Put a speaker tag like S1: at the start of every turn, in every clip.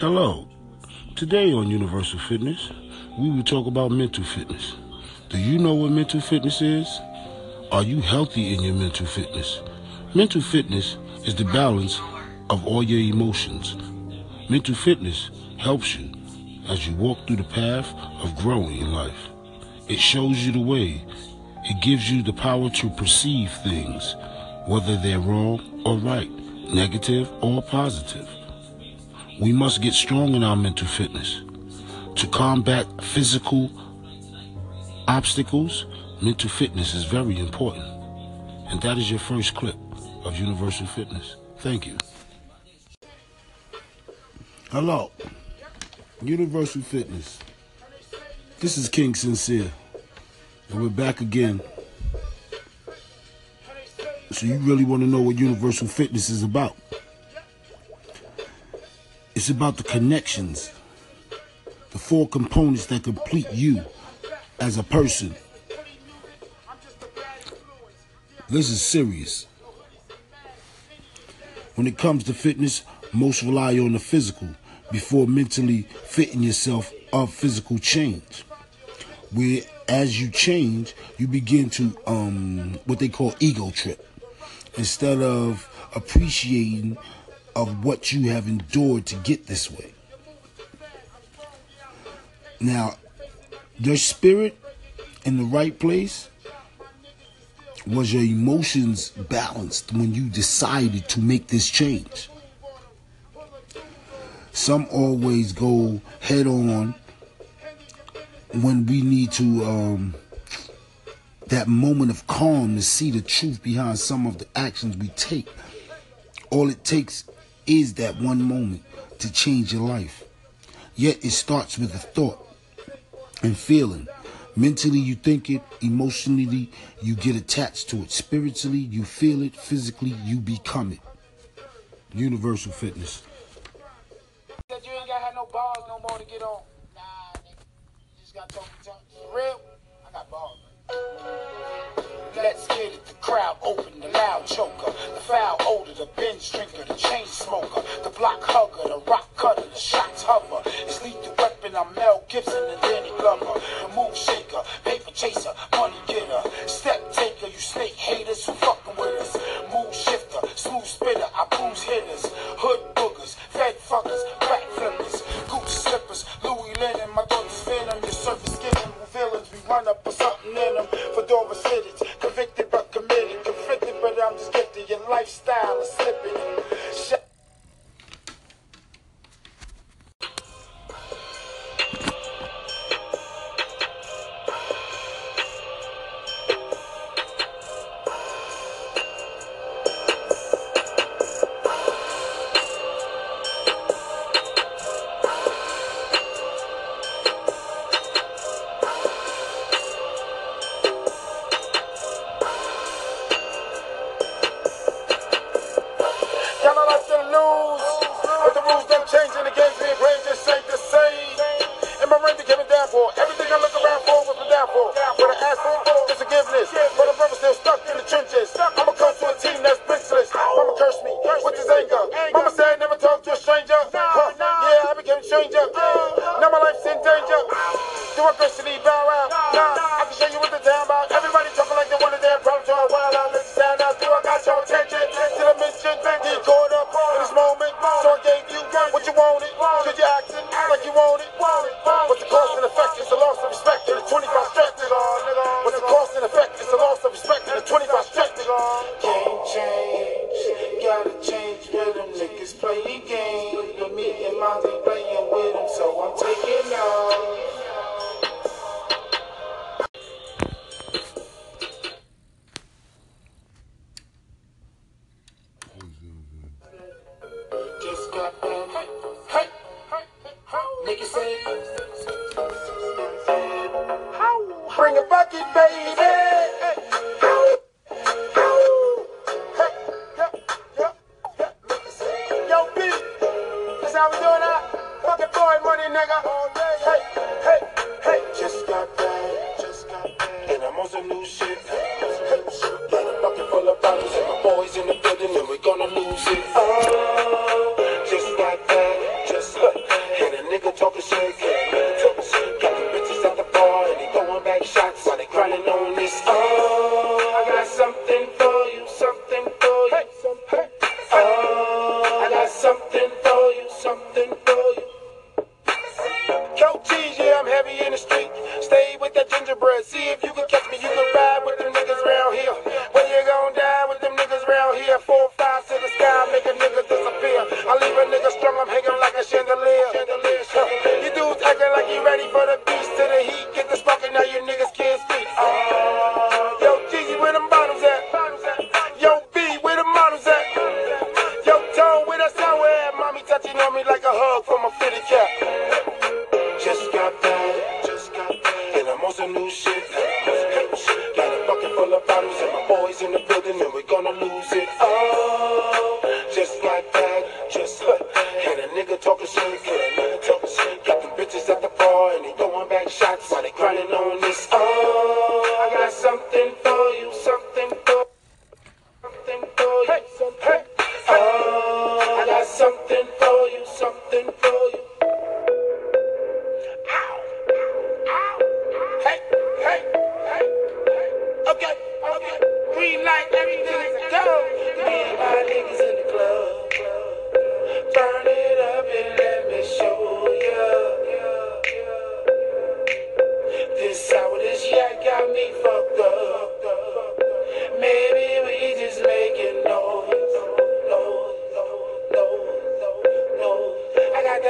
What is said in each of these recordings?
S1: Hello. Today on Universal Fitness, we will talk about mental fitness. Do you know what mental fitness is? Are you healthy in your mental fitness? Mental fitness is the balance of all your emotions. Mental fitness helps you as you walk through the path of growing in life. It shows you the way. It gives you the power to perceive things, whether they're wrong or right, negative or positive. We must get strong in our mental fitness. To combat physical obstacles, mental fitness is very important. And that is your first clip of Universal Fitness. Thank you. Hello, Universal Fitness. This is King Sincere, and we're back again. So, you really want to know what Universal Fitness is about? It's about the connections, the four components that complete you as a person. This is serious. When it comes to fitness, most rely on the physical before mentally fitting yourself of physical change. Where as you change, you begin to um what they call ego trip. Instead of appreciating of what you have endured to get this way. Now, your spirit in the right place was your emotions balanced when you decided to make this change. Some always go head on when we need to um, that moment of calm to see the truth behind some of the actions we take. All it takes is that one moment to change your life. Yet it starts with a thought and feeling. Mentally, you think it. Emotionally, you get attached to it. Spiritually, you feel it. Physically, you become it. Universal Fitness.
S2: You ain't got no balls no more to get on. Nah, nigga. You just got talk talk. Real? I got balls. Crowd open, the loud choker, the foul odor, the binge drinker, the chain smoker, the block hugger, the rock cutter, the shots hover. It's lethal weapon. I'm Mel Gibson and Danny Glover, the move shaker, paper chaser, money getter, step taker. You snake haters who fucking with us. Move shifter, smooth spitter. I bruise hitters, hood boogers, fed fuckers, back flippers, Gucci slippers, Louis linen. My daughter's venom. Your surface getting villains. We run up with something in them. Fedora cities, What's the mission bank going up this moment So I gave you What you want it you act and like you want it Wall What you cost and effect? It's a loss of respect to the 25 stretch. What's the cost and effect? Boy money, nigga. Hey, hey, bottles and my boys in the building and we're gonna lose it all. Just like that, just like that. And a nigga talking shit, and a nigga talking shit. Got them bitches at the bar and they throwing back shots while they grinding on this. Oh.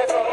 S2: Thank you.